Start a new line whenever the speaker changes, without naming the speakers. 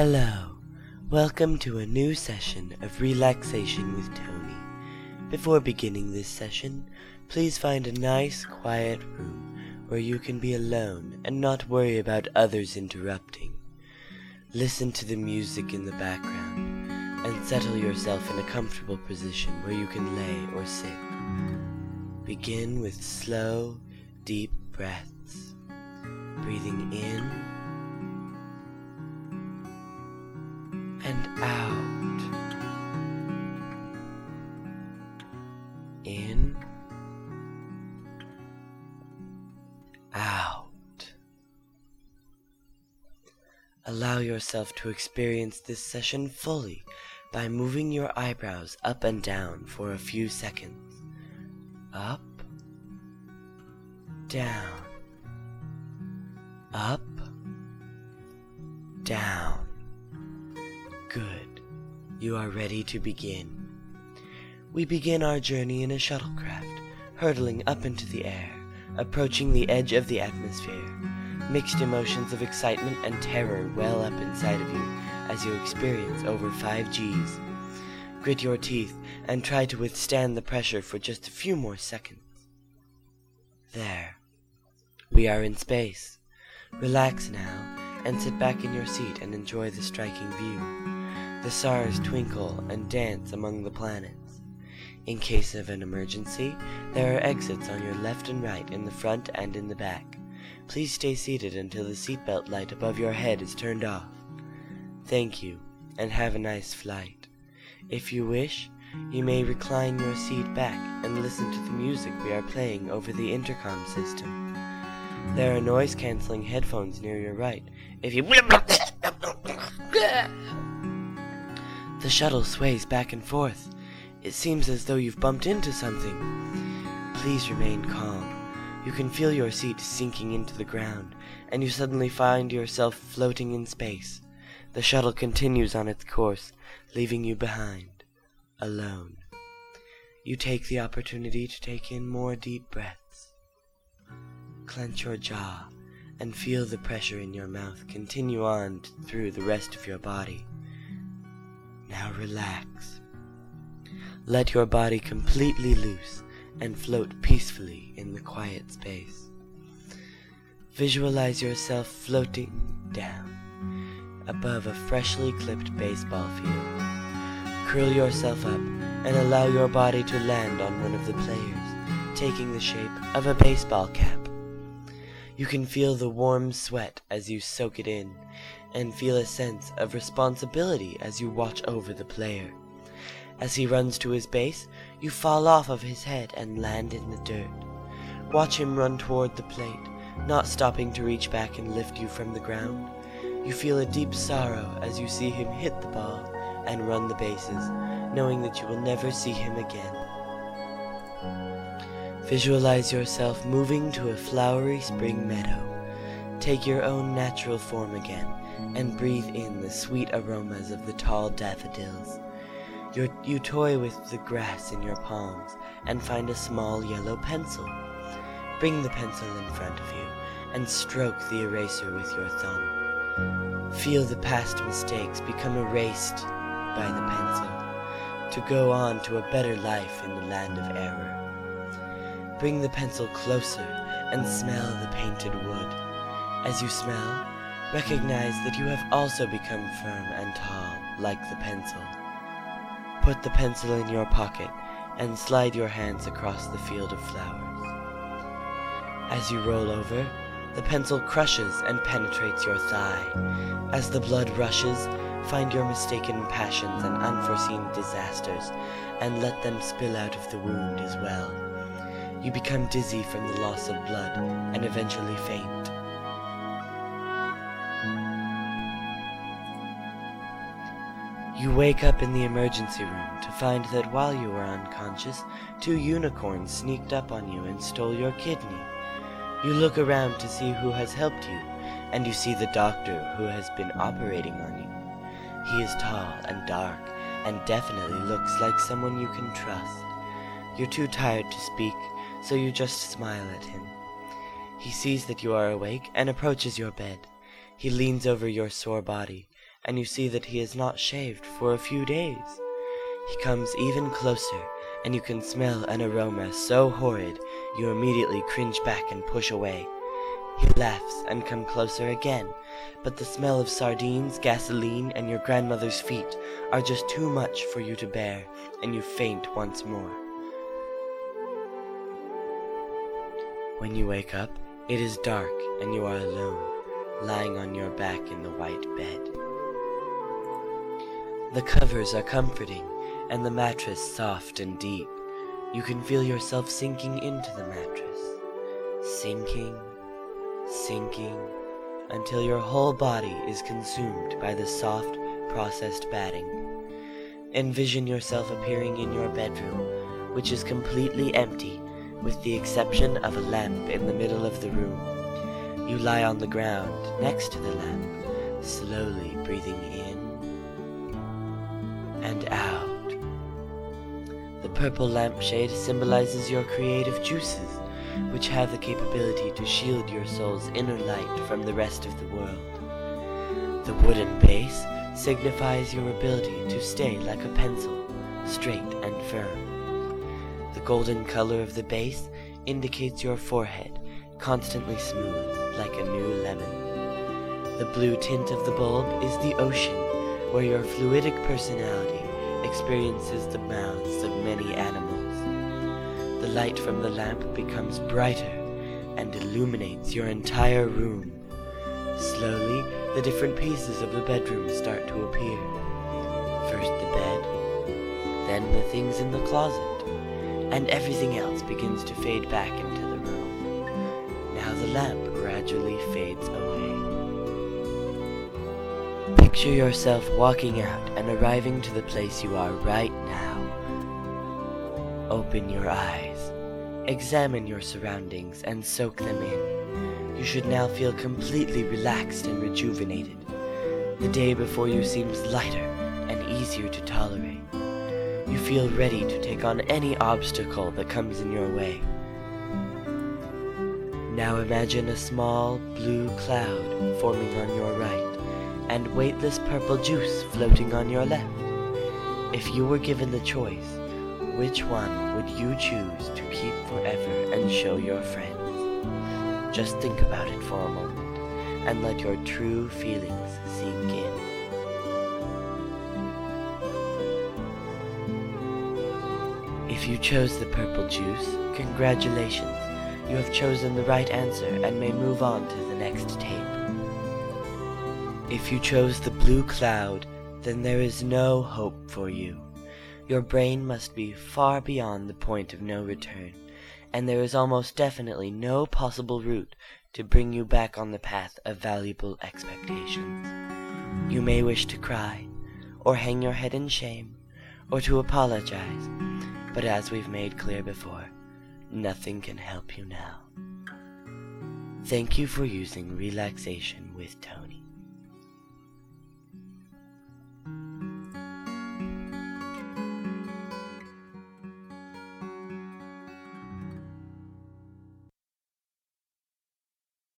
Hello, welcome to a new session of Relaxation with Tony. Before beginning this session, please find a nice quiet room where you can be alone and not worry about others interrupting. Listen to the music in the background and settle yourself in a comfortable position where you can lay or sit. Begin with slow, deep breaths, breathing in Allow yourself to experience this session fully by moving your eyebrows up and down for a few seconds. Up, down, up, down. Good. You are ready to begin. We begin our journey in a shuttlecraft, hurtling up into the air, approaching the edge of the atmosphere. Mixed emotions of excitement and terror well up inside of you as you experience over 5 Gs. Grit your teeth and try to withstand the pressure for just a few more seconds. There. We are in space. Relax now and sit back in your seat and enjoy the striking view. The stars twinkle and dance among the planets. In case of an emergency, there are exits on your left and right in the front and in the back. Please stay seated until the seatbelt light above your head is turned off. Thank you, and have a nice flight. If you wish, you may recline your seat back and listen to the music we are playing over the intercom system. There are noise canceling headphones near your right. If you The shuttle sways back and forth. It seems as though you've bumped into something. Please remain calm. You can feel your seat sinking into the ground, and you suddenly find yourself floating in space. The shuttle continues on its course, leaving you behind, alone. You take the opportunity to take in more deep breaths. Clench your jaw and feel the pressure in your mouth continue on through the rest of your body. Now relax. Let your body completely loose and float peacefully in the quiet space. Visualize yourself floating down above a freshly clipped baseball field. Curl yourself up and allow your body to land on one of the players, taking the shape of a baseball cap. You can feel the warm sweat as you soak it in and feel a sense of responsibility as you watch over the player. As he runs to his base, you fall off of his head and land in the dirt. Watch him run toward the plate, not stopping to reach back and lift you from the ground. You feel a deep sorrow as you see him hit the ball and run the bases, knowing that you will never see him again. Visualize yourself moving to a flowery spring meadow. Take your own natural form again and breathe in the sweet aromas of the tall daffodils. You're, you toy with the grass in your palms and find a small yellow pencil. Bring the pencil in front of you and stroke the eraser with your thumb. Feel the past mistakes become erased by the pencil to go on to a better life in the land of error. Bring the pencil closer and smell the painted wood. As you smell, Recognize that you have also become firm and tall, like the pencil. Put the pencil in your pocket and slide your hands across the field of flowers. As you roll over, the pencil crushes and penetrates your thigh. As the blood rushes, find your mistaken passions and unforeseen disasters and let them spill out of the wound as well. You become dizzy from the loss of blood and eventually faint. You wake up in the emergency room to find that while you were unconscious, two unicorns sneaked up on you and stole your kidney. You look around to see who has helped you, and you see the doctor who has been operating on you. He is tall and dark, and definitely looks like someone you can trust. You're too tired to speak, so you just smile at him. He sees that you are awake and approaches your bed. He leans over your sore body and you see that he has not shaved for a few days. He comes even closer, and you can smell an aroma so horrid you immediately cringe back and push away. He laughs and comes closer again, but the smell of sardines, gasoline, and your grandmother's feet are just too much for you to bear, and you faint once more. When you wake up, it is dark and you are alone, lying on your back in the white bed. The covers are comforting, and the mattress soft and deep. You can feel yourself sinking into the mattress, sinking, sinking, until your whole body is consumed by the soft, processed batting. Envision yourself appearing in your bedroom, which is completely empty with the exception of a lamp in the middle of the room. You lie on the ground next to the lamp, slowly breathing in and out. The purple lampshade symbolizes your creative juices, which have the capability to shield your soul's inner light from the rest of the world. The wooden base signifies your ability to stay like a pencil, straight and firm. The golden color of the base indicates your forehead, constantly smooth like a new lemon. The blue tint of the bulb is the ocean, where your fluidic personality experiences the mouths of many animals. The light from the lamp becomes brighter and illuminates your entire room. Slowly, the different pieces of the bedroom start to appear. First the bed, then the things in the closet and everything else begins to fade back into the room. Now the lamp gradually fades away. Picture yourself walking out and arriving to the place you are right now. Open your eyes. Examine your surroundings and soak them in. You should now feel completely relaxed and rejuvenated. The day before you seems lighter and easier to tolerate. You feel ready to take on any obstacle that comes in your way. Now imagine a small blue cloud forming on your right and weightless purple juice floating on your left. If you were given the choice, which one would you choose to keep forever and show your friends? Just think about it for a moment and let your true feelings sink in. If you chose the purple juice, congratulations. You have chosen the right answer and may move on to the next tape. If you chose the blue cloud, then there is no hope for you. Your brain must be far beyond the point of no return, and there is almost definitely no possible route to bring you back on the path of valuable expectations. You may wish to cry, or hang your head in shame, or to apologize, but as we've made clear before, nothing can help you now. Thank you for using relaxation with Tony.